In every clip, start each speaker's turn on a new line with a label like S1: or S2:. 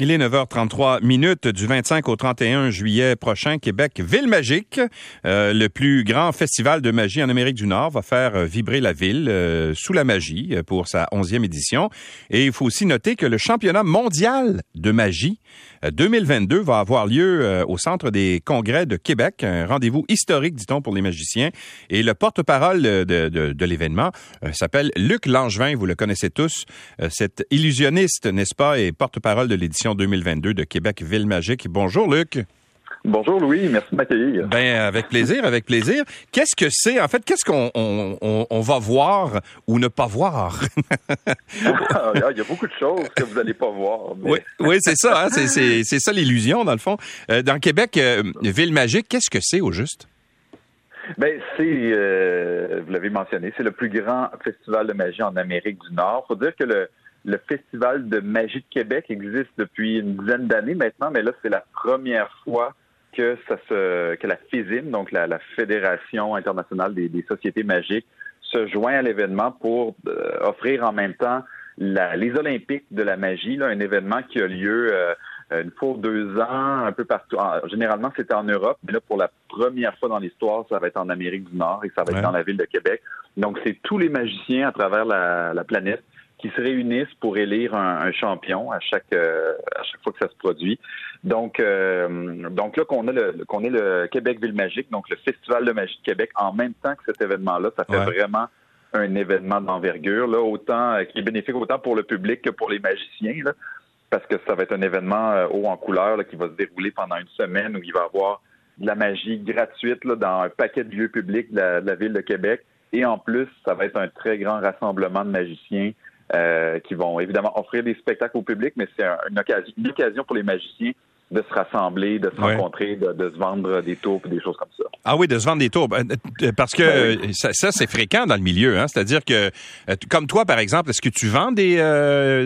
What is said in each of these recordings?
S1: Il est 9h33 minutes du 25 au 31 juillet prochain. Québec, Ville Magique, euh, le plus grand festival de magie en Amérique du Nord, va faire euh, vibrer la ville euh, sous la magie pour sa onzième édition. Et il faut aussi noter que le championnat mondial de magie 2022 va avoir lieu au Centre des congrès de Québec, un rendez-vous historique, dit-on, pour les magiciens. Et le porte-parole de, de, de l'événement s'appelle Luc Langevin, vous le connaissez tous, cet illusionniste, n'est-ce pas, et porte-parole de l'édition 2022 de Québec Ville Magique. Bonjour Luc.
S2: Bonjour Louis, merci de m'accueillir.
S1: Ben avec plaisir, avec plaisir. Qu'est-ce que c'est en fait Qu'est-ce qu'on on, va voir ou ne pas voir?
S2: Ah, Il y a beaucoup de choses que vous n'allez pas voir.
S1: Oui, oui c'est ça. Hein, c'est ça l'illusion dans le fond. Euh, dans Québec, euh, Ville Magique, qu'est-ce que c'est au juste?
S2: Ben, c'est, euh, vous l'avez mentionné, c'est le plus grand festival de magie en Amérique du Nord. Faut dire que le, le Festival de magie de Québec existe depuis une dizaine d'années maintenant, mais là, c'est la première fois que ça se, que la FISIM, donc la, Fédération internationale des, sociétés magiques, se joint à l'événement pour euh, offrir en même temps les Olympiques de la magie, là, un événement qui a lieu euh, une fois deux ans, un peu partout. généralement, c'était en Europe, mais là, pour la première fois dans l'histoire, ça va être en Amérique du Nord et ça va être dans la ville de Québec. Donc, c'est tous les magiciens à travers la planète qui se réunissent pour élire un, champion à chaque euh, à chaque fois que ça se produit. Donc euh, donc là qu'on a le qu'on est le Québec Ville Magique, donc le Festival de magie de Québec en même temps que cet événement-là, ça fait vraiment un événement d'envergure là, autant euh, qui est bénéfique autant pour le public que pour les magiciens là, parce que ça va être un événement haut en couleur qui va se dérouler pendant une semaine où il va y avoir de la magie gratuite là, dans un paquet de lieux publics de la ville de Québec. Et en plus, ça va être un très grand rassemblement de magiciens euh, qui vont évidemment offrir des spectacles au public, mais c'est une occasion, une occasion pour les magiciens de se rassembler, de se rencontrer, de, se vendre des tours et des choses comme ça.
S1: Ah oui, de se vendre des tours. Ben, euh, parce que ben ça, c'est fréquent dans le milieu. Hein? C'est-à-dire que, euh, comme toi, par exemple, est-ce que tu vends des,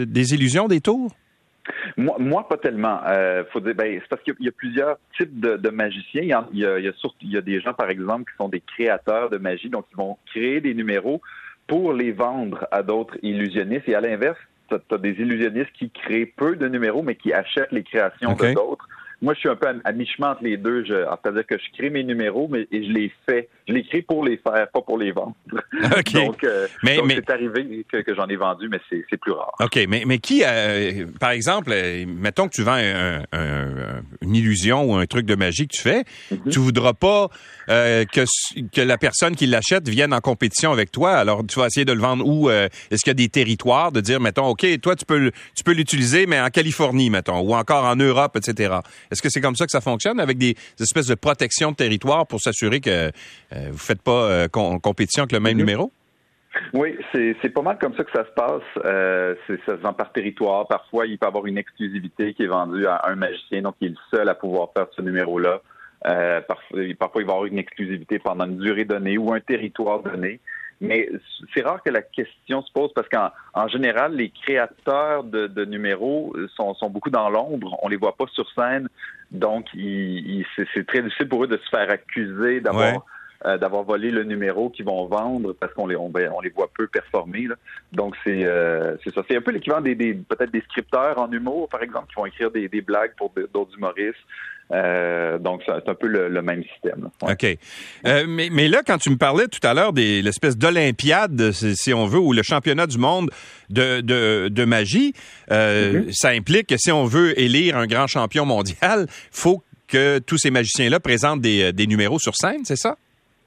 S1: des illusions, des tours?
S2: Moi, moi, pas tellement. faut dire, ben, c'est parce qu'il y a plusieurs types de, magiciens. Il y, a, il, y a, surtout, il y a des gens, par exemple, qui sont des créateurs de magie, donc ils vont créer des numéros pour les vendre à d'autres illusionnistes. Et à l'inverse, tu as, des illusionnistes qui créent peu de numéros, mais qui achètent les créations de d'autres. Moi, je suis un peu à, mi-chemin entre les deux. C'est-à-dire que je crée mes numéros, mais et je les fais. Je les crée pour les faire, pas pour les vendre. donc, euh, mais, c'est arrivé que, j'en ai vendu, mais c'est plus rare.
S1: OK, mais, mais qui, euh, par exemple, euh, mettons que tu vends une illusion ou un truc de magie que tu fais, mhm. tu voudras pas que, que la personne qui l'achète vienne en compétition avec toi. Alors, tu vas essayer de le vendre où? Est-ce qu'il y a des territoires de dire, mettons, OK, toi, tu peux, tu peux l'utiliser, mais en Californie, mettons, ou encore en Europe, etc. Est-ce que c'est comme ça que ça fonctionne, avec des, espèces de protection de territoire pour s'assurer que euh, vous ne faites pas euh, compétition avec le même numéro?
S2: Oui, c'est pas mal comme ça que ça se passe. Euh, c'est ça se vend par territoire. Parfois, il peut y avoir une exclusivité qui est vendue à un magicien, donc il est le seul à pouvoir faire ce numéro-là. parfois, parfois, il va y avoir une exclusivité pendant une durée donnée ou un territoire donné. Mais c'est rare que la question se pose parce qu'en général, les créateurs de, numéros sont, beaucoup dans l'ombre. On les voit pas sur scène. Donc, c'est très difficile pour eux de se faire accuser d'avoir euh, d'avoir volé le numéro qu'ils vont vendre parce qu'on les on, ben, les voit peu performer. Donc c'est euh, c'est ça. C'est un peu l'équivalent des, peut-être des scripteurs en humour, par exemple, qui vont écrire des, des blagues pour d'autres humoristes. Euh, donc, c'est un peu le, même système.
S1: OK. Euh, mais, mais là, quand tu me parlais tout à l'heure de l'espèce d'Olympiade, si on veut, ou le championnat du monde de, de, de magie, euh, mm-hmm. ça implique que si on veut élire un grand champion mondial, faut que tous ces magiciens-là présentent des, des numéros sur scène, c'est ça?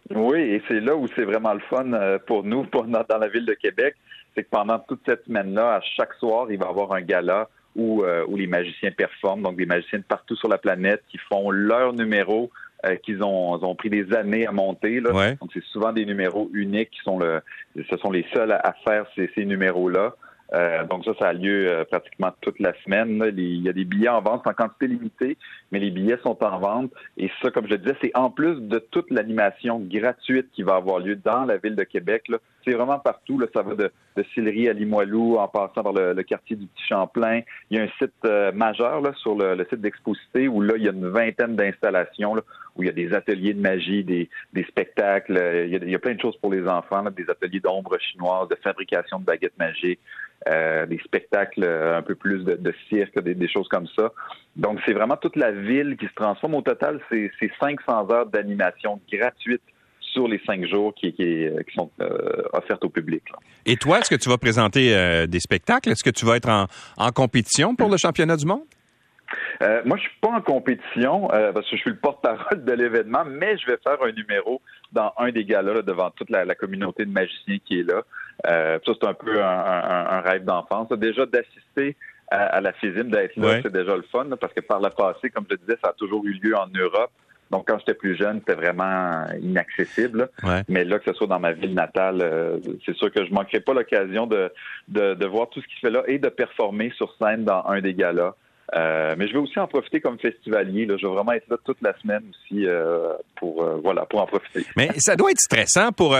S2: Oui, et c'est là où c'est vraiment le fun pour nous, pour, dans la ville de Québec. C'est que pendant toute cette semaine-là, à chaque soir, il va y avoir un gala où, euh, où les magiciens performent, donc des magiciens de partout sur la planète qui font leur numéro euh, qu'ils ont, ont, pris des années à monter. Là. Donc c'est souvent des numéros uniques qui sont le, ce sont les seuls à, faire ces, ces numéros-là. Euh, donc ça, ça a lieu euh, pratiquement toute la semaine. il y a des billets en vente en quantité limitée, mais les billets sont en vente. Et ça, comme je le disais, c'est en plus de toute l'animation gratuite qui va avoir lieu dans la ville de Québec. C'est vraiment partout. Là, ça va de, de Sillery à Limoilou, en passant par le, quartier du Petit Champlain. Il y a un site euh, majeur là, sur le, site d'Exposité où là, il y a une vingtaine d'installations où il y a des ateliers de magie, des, des spectacles. Euh, il y, a, plein de choses pour les enfants, des ateliers d'ombre chinoise, de fabrication de baguettes magiques, euh, des spectacles un peu plus de, de cirque, des, des, choses comme ça. Donc, c'est vraiment toute la ville qui se transforme. Au total, c'est 500 heures d'animation gratuite sur les cinq jours qui, euh, sont euh, offertes au public.
S1: Et toi, est-ce que tu vas présenter euh, des spectacles? Est-ce que tu vas être en, compétition pour le championnat du monde?
S2: moi, je suis pas en compétition parce que je suis le porte-parole de l'événement, mais je vais faire un numéro dans un des galas devant toute la, communauté de magiciens qui est là. ça, c'est un peu un, rêve d'enfance. Déjà d'assister à, la FISIM, d'être là, c'est déjà le fun parce que par le passé, comme je disais, ça a toujours eu lieu en Europe. Donc, quand j'étais plus jeune, c'était vraiment inaccessible. Mais là, que ce soit dans ma ville natale, euh, c'est sûr que je manquerai pas l'occasion de, de, de, voir tout ce qui se fait là et de performer sur scène dans un des galas. Euh, mais je vais aussi en profiter comme festivalier. Là. Je vais vraiment être là toute la semaine aussi euh, pour euh, voilà pour en profiter.
S1: Mais ça doit être stressant pour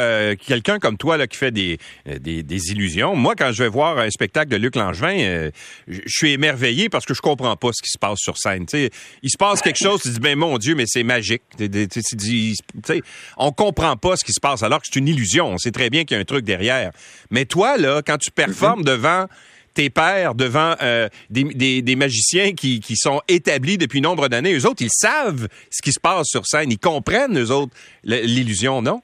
S1: quelqu'un comme toi là, qui fait des, des, des, illusions. Moi, quand je vais voir un spectacle de Luc Langevin, je suis émerveillé parce que je comprends pas ce qui se passe sur scène. sais, il se passe quelque chose, tu dis ben mon Dieu, mais c'est magique. sais, on comprend pas ce qui se passe alors que c'est une illusion. On sait très bien qu'il y a un truc derrière. Mais toi là, quand tu performes mm-hmm. devant tes pères devant euh, des, magiciens qui, sont établis depuis nombre d'années. Eux autres, ils savent ce qui se passe sur scène. Ils comprennent, eux autres, l'illusion, non?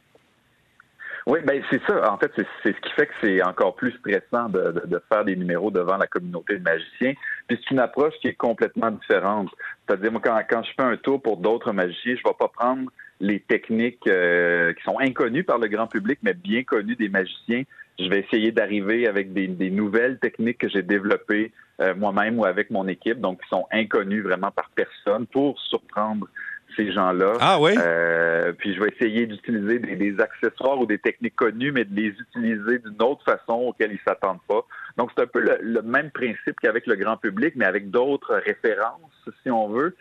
S2: Oui, ben c'est ça. En fait, c'est ce qui fait que c'est encore plus stressant de, faire des numéros devant la communauté de magiciens. Puis c'est une approche qui est complètement différente. C'est-à-dire, moi, quand, quand je fais un tour pour d'autres magiciens, je ne vais pas prendre les techniques euh, qui sont inconnues par le grand public, mais bien connues des magiciens, je vais essayer d'arriver avec des, nouvelles techniques que j'ai développées euh, moi-même ou avec mon équipe, donc qui sont inconnues vraiment par personne pour surprendre ces gens-là.
S1: Ah oui?
S2: Euh, puis je vais essayer d'utiliser des, accessoires ou des techniques connues, mais de les utiliser d'une autre façon auxquelles ils s'attendent pas. Donc c'est un peu le, même principe qu'avec le grand public, mais avec d'autres références, si on veut.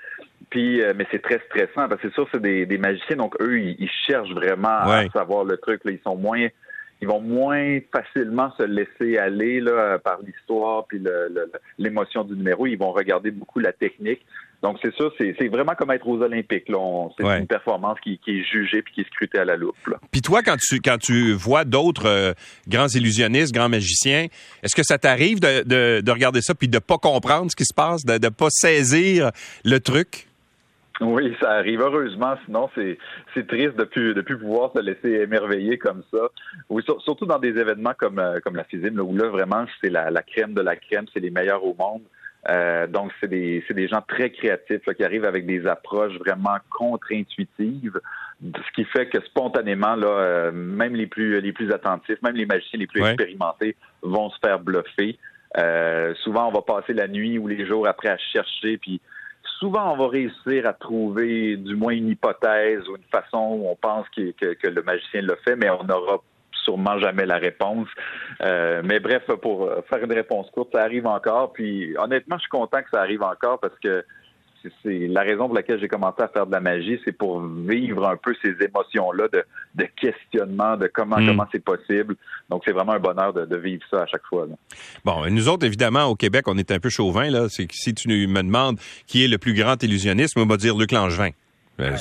S2: Puis, euh, mais c'est très stressant parce que c'est sûr, c'est des, magiciens, donc eux, ils, cherchent vraiment à savoir le truc. Là. Ils sont moins ils vont moins facilement se laisser aller là, par l'histoire puis l'émotion du numéro. Ils vont regarder beaucoup la technique. Donc, c'est ça, c'est vraiment comme être aux Olympiques. C'est une performance qui, est jugée puis qui est scrutée à la loupe.
S1: Puis toi, quand tu, quand tu vois d'autres euh, grands illusionnistes, grands magiciens, est-ce que ça t'arrive de, de, regarder ça puis de pas comprendre ce qui se passe, de ne pas saisir le truc?
S2: Oui, ça arrive heureusement, sinon c'est c'est triste de plus de plus pouvoir se laisser émerveiller comme ça. Oui, surtout dans des événements comme euh, comme la FISIM, où là vraiment c'est la, la crème de la crème, c'est les meilleurs au monde. Euh, donc c'est des c'est des gens très créatifs qui arrivent avec des approches vraiment contre-intuitives, ce qui fait que spontanément là, euh, même les plus les plus attentifs, même les magiciens les plus expérimentés vont se faire bluffer. souvent on va passer la nuit ou les jours après à chercher puis souvent, on va réussir à trouver du moins une hypothèse ou une façon où on pense que, que, le magicien l'a fait, mais on n'aura sûrement jamais la réponse. Euh, mais bref, pour faire une réponse courte, ça arrive encore. Puis honnêtement, je suis content que ça arrive encore parce que c'est la raison pour laquelle j'ai commencé à faire de la magie, c'est pour vivre un peu ces émotions-là de, questionnement, de comment hmm. comment c'est possible. Donc c'est vraiment un bonheur de, vivre ça à chaque fois.
S1: Bon, nous autres, évidemment, au Québec, on est un peu chauvin. Là. C'est si tu me demandes qui est le plus grand illusionniste, on va dire Luc Langevin. Euh,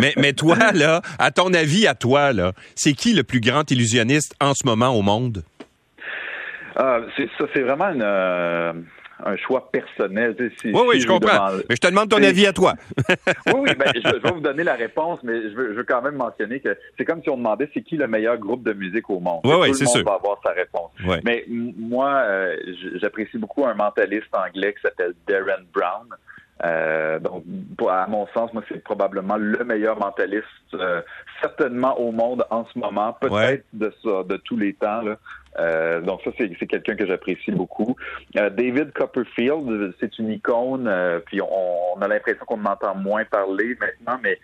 S1: mais, mais toi, là, à ton avis, à toi, là, c'est qui le plus grand illusionniste en ce moment au monde?
S2: Ah, c'est ça, c'est vraiment une. Euh, un choix personnel.
S1: oui, oui, je comprends. mais je te demande ton avis à toi.
S2: oui, oui, ben, je, vais vous donner la réponse, mais je veux, quand même mentionner que c'est comme si on demandait c'est qui le meilleur groupe de musique au monde.
S1: Oui, oui, c'est
S2: le monde va avoir sa réponse. Mais moi, euh, j'apprécie beaucoup un mentaliste anglais qui s'appelle Darren Brown. Euh, donc, à mon sens, moi, c'est probablement le meilleur mentaliste, euh, certainement au monde en ce moment, peut-être de ça, de tous les temps. Là. Euh, donc ça, c'est quelqu'un que j'apprécie beaucoup. Euh, David Copperfield, c'est une icône, euh, puis on, a l'impression qu'on entend moins parler maintenant, mais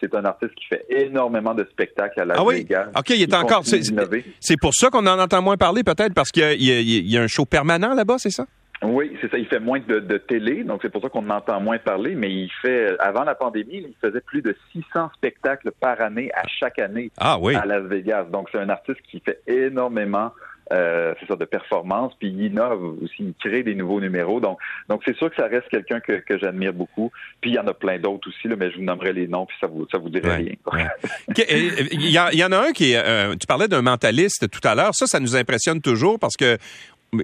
S2: c'est un artiste qui fait énormément de spectacles à la
S1: ah oui? OK, il est encore... C'est pour ça qu'on en entend moins parler, peut-être, parce qu'il y, y, a un show permanent là-bas, c'est ça?
S2: Oui, c'est ça. Il fait moins de, télé, donc c'est pour ça qu'on en entend moins parler, mais il fait, avant la pandémie, il faisait plus de 600 spectacles par année à chaque année
S1: ah, oui.
S2: à Las Vegas. Donc c'est un artiste qui fait énormément euh, c'est ça, de performance, puis il innove aussi, il crée des nouveaux numéros. Donc, donc c'est sûr que ça reste quelqu'un que, que j'admire beaucoup. Puis il y en a plein d'autres aussi, là, mais je vous nommerai les noms, puis ça vous, ça vous dirait rien.
S1: il, y, y, en a un qui est, euh, tu parlais d'un mentaliste tout à l'heure. Ça, ça nous impressionne toujours parce que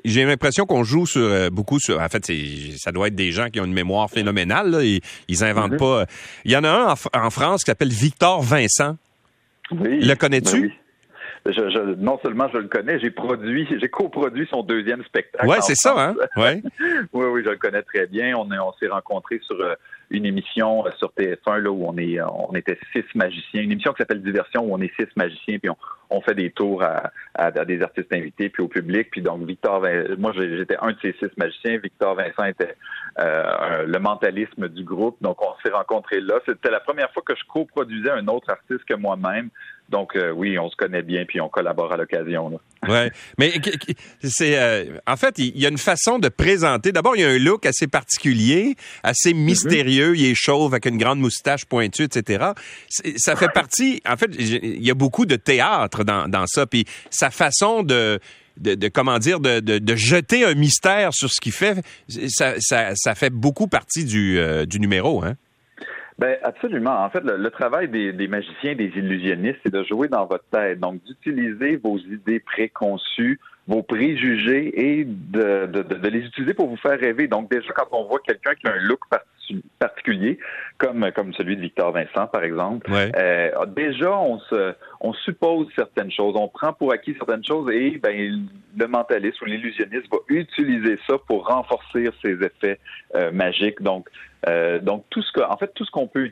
S1: j'ai l'impression qu'on joue sur euh, beaucoup sur. En fait, ça doit être des gens qui ont une mémoire phénoménale. Là, ils, ils inventent mm-hmm. pas. Il y en a un en, France qui s'appelle Victor Vincent.
S2: Oui.
S1: Le connais-tu? Ben
S2: je, non seulement je le connais, j'ai produit, j'ai coproduit son deuxième spectacle.
S1: Ouais, c'est ça, hein? Ouais.
S2: oui, oui, je le connais très bien. On, on s'est rencontrés sur euh, une émission euh, sur TF1 là où on est, on était six magiciens. Une émission qui s'appelle Diversion où on est six magiciens puis on, on fait des tours à, à, des artistes invités puis au public. Puis donc Victor, moi j'étais un de ces six magiciens. Victor Vincent était euh, le mentalisme du groupe. Donc on s'est rencontrés là. C'était la première fois que je coproduisais un autre artiste que moi-même. Donc euh, oui, on se connaît bien puis on collabore à l'occasion.
S1: Ouais, mais c'est euh, en fait il y a une façon de présenter. D'abord il y a un look assez particulier, assez mhm. mystérieux. Il est chauve avec une grande moustache pointue, etc. Ça fait partie. En fait, il y a beaucoup de théâtre dans, dans ça. Puis sa façon de de, comment dire de, de, jeter un mystère sur ce qu'il fait, ça, ça, ça, fait beaucoup partie du, euh, du numéro, hein?
S2: Ben absolument. En fait, le, travail des, des, magiciens, des illusionnistes, c'est de jouer dans votre tête, donc d'utiliser vos idées préconçues, vos préjugés et de, de, de, les utiliser pour vous faire rêver. Donc déjà, quand on voit quelqu'un qui a un look particulier, comme comme celui de Victor Vincent, par exemple, euh, déjà on se on suppose certaines choses, on prend pour acquis certaines choses et ben le mentaliste ou l'illusionniste va utiliser ça pour renforcer ses effets euh, magiques. Donc euh, donc tout ce que en fait tout ce qu'on peut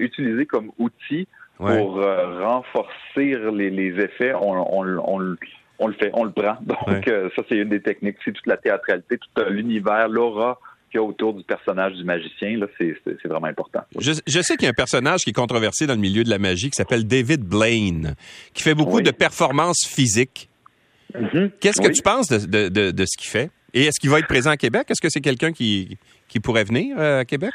S2: utiliser comme outil pour renforcer les, les effets, on, on, on on le fait, on le prend. Donc, euh, ça, c'est une des techniques. C'est toute la théâtralité, tout euh, l'univers, l'aura qu'il y a autour du personnage du magicien, là, c'est, vraiment important.
S1: Je, sais qu'il y a un personnage qui est controversé dans le milieu de la magie qui s'appelle David Blaine, qui fait beaucoup de performances physiques. Mm-hmm. Qu'est-ce que tu penses de, de, ce qu'il fait? Et est-ce qu'il va être présent à Québec? Est-ce que c'est quelqu'un qui, qui pourrait venir euh, à Québec?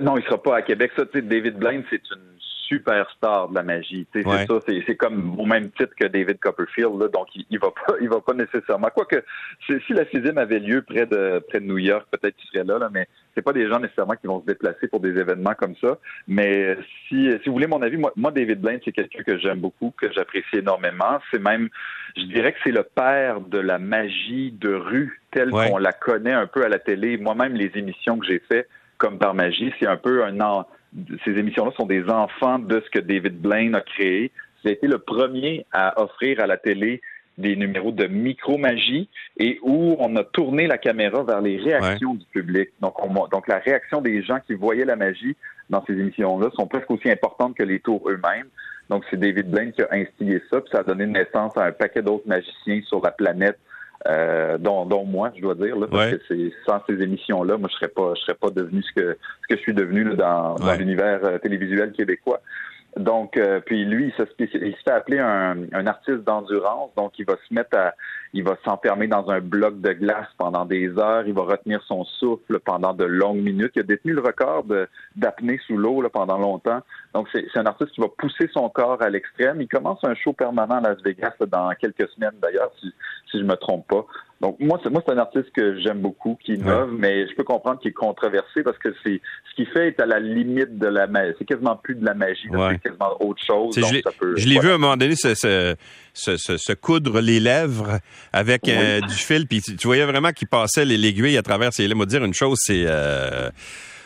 S2: non, il sera pas à Québec. Ça, David Blaine, c'est une superstar de la magie. C'est ça, c'est comme au même titre que David Copperfield. Là, donc, il, il, va pas, il va pas nécessairement. Quoique, si la sixième avait lieu près de près de New York, peut-être qu'il serait là, là, mais c'est pas des gens nécessairement qui vont se déplacer pour des événements comme ça. Mais si, si vous voulez mon avis, moi, moi David Blaine, c'est quelqu'un que j'aime beaucoup, que j'apprécie énormément. C'est même, je dirais que c'est le père de la magie de rue telle qu'on la connaît un peu à la télé. Moi-même, les émissions que j'ai fait comme par magie, c'est un peu un an ces émissions-là sont des enfants de ce que David Blaine a créé. C'est été le premier à offrir à la télé des numéros de micro-magie et où on a tourné la caméra vers les réactions du public. Donc, on, donc, la réaction des gens qui voyaient la magie dans ces émissions-là sont presque aussi importantes que les tours eux-mêmes. Donc, c'est David Blaine qui a instillé ça, puis ça a donné naissance à un paquet d'autres magiciens sur la planète euh, dont, dont, moi, je dois dire, là, parce que c'est sans ces émissions-là, moi, je serais pas, je serais pas devenu ce que ce que je suis devenu là, dans, dans l'univers euh, télévisuel québécois. Donc, euh, puis lui, il se, il fait appeler un, un artiste d'endurance, donc il va se mettre à, il va s'enfermer dans un bloc de glace pendant des heures, il va retenir son souffle pendant de longues minutes. Il a détenu le record d'apnée sous l'eau pendant longtemps. Donc, c'est un artiste qui va pousser son corps à l'extrême. Il commence un show permanent à Las Vegas dans quelques semaines d'ailleurs, si, si je me trompe pas. Donc moi, c'est moi c'est un artiste que j'aime beaucoup, qui innove, mais je peux comprendre qu'il est controversé parce que c'est ce qu'il fait est à la limite de la magie. C'est quasiment plus de la magie, c'est quasiment autre chose.
S1: je l'ai vu à un moment donné se, se, se, coudre les lèvres avec euh, du fil, puis tu, voyais vraiment qu'il passait l'aiguille à travers ses lèvres. dire une chose, c'est euh,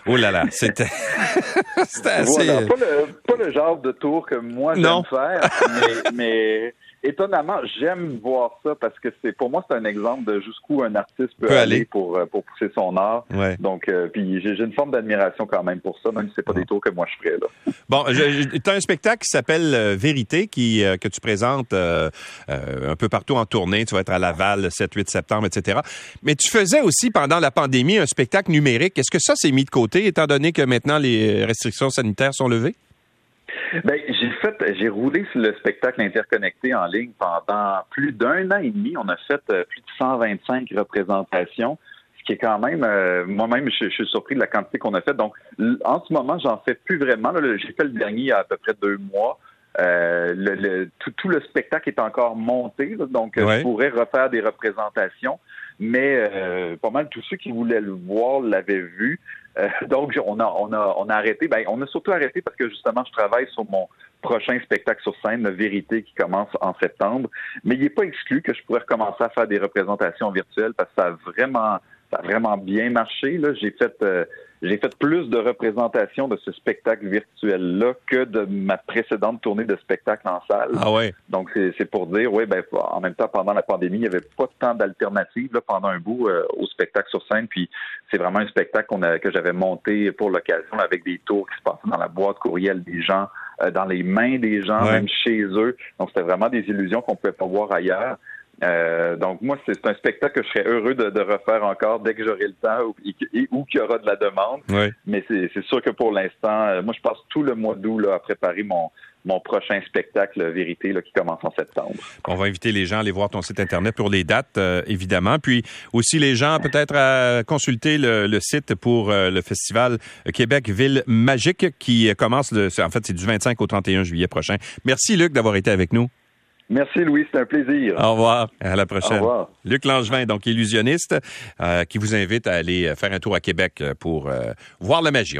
S1: Oh là là, c'était
S2: assez... Voilà, pas, le, pas le genre de tour que moi j'aime faire, mais, mais étonnamment, j'aime voir ça parce que c'est pour moi c'est un exemple de jusqu'où un artiste peut, aller, pour euh, pour pousser son art. Donc euh, puis j'ai une forme d'admiration quand même pour ça, même si c'est pas des tours que moi je ferais là.
S1: Bon, tu as un spectacle qui s'appelle euh, Vérité qui que tu présentes un peu partout en tournée, tu vas être à Laval le 7 8 septembre etc. Mais tu faisais aussi pendant la pandémie un spectacle numérique. Est-ce que ça s'est mis de côté étant donné que maintenant les restrictions sanitaires sont levées?
S2: Ben, j'ai fait, j'ai roulé sur le spectacle interconnecté en ligne pendant plus d'un an et demi. On a fait euh, plus de 125 représentations, ce qui est quand même, euh, moi-même, je, suis surpris de la quantité qu'on a fait. Donc, en ce moment, j'en fais plus vraiment. J'ai fait le dernier il y a à peu près deux mois. Euh, le, tout, le spectacle est encore monté, donc je pourrais refaire des représentations. Mais pas mal tous ceux qui voulaient le voir l'avaient vu. Euh, donc, on a, on, a, on a arrêté. Ben, on a surtout arrêté parce que justement, je travaille sur mon prochain spectacle sur scène, Vérité, qui commence en septembre. Mais il n'est pas exclu que je pourrais recommencer à faire des représentations virtuelles parce que ça a vraiment, ça a vraiment bien marché. Là, j'ai fait, euh, j'ai fait plus de représentations de ce spectacle virtuel-là que de ma précédente tournée de spectacle en salle.
S1: Ah ouais?
S2: Donc, c'est pour dire, oui, ben, en même temps, pendant la pandémie, il n'y avait pas tant d'alternatives pendant un bout euh, au spectacle sur scène. Puis, c'est vraiment un spectacle a, que j'avais monté pour l'occasion avec des tours qui se passaient dans la boîte courriel des gens, euh, dans les mains des gens, même chez eux. Donc, c'était vraiment des illusions qu'on pouvait pas voir ailleurs. Euh, donc moi, c'est un spectacle que je serais heureux de, refaire encore dès que j'aurai le temps ou, ou qu'il y aura de la demande. Mais c'est sûr que pour l'instant, euh, moi je passe tout le mois d'août à préparer mon, mon prochain spectacle Vérité là, qui commence en septembre.
S1: On va inviter les gens à aller voir ton site Internet pour les dates, euh, évidemment. Puis aussi les gens peut-être à consulter le, site pour le festival Québec Ville Magique qui commence, le, en fait, c'est du 25 au 31 juillet prochain. Merci Luc d'avoir été avec nous.
S2: Merci Louis, c'est un plaisir.
S1: Au revoir, à la prochaine.
S2: Au revoir.
S1: Luc Langevin, donc illusionniste, euh, qui vous invite à aller faire un tour à Québec pour euh, voir la magie.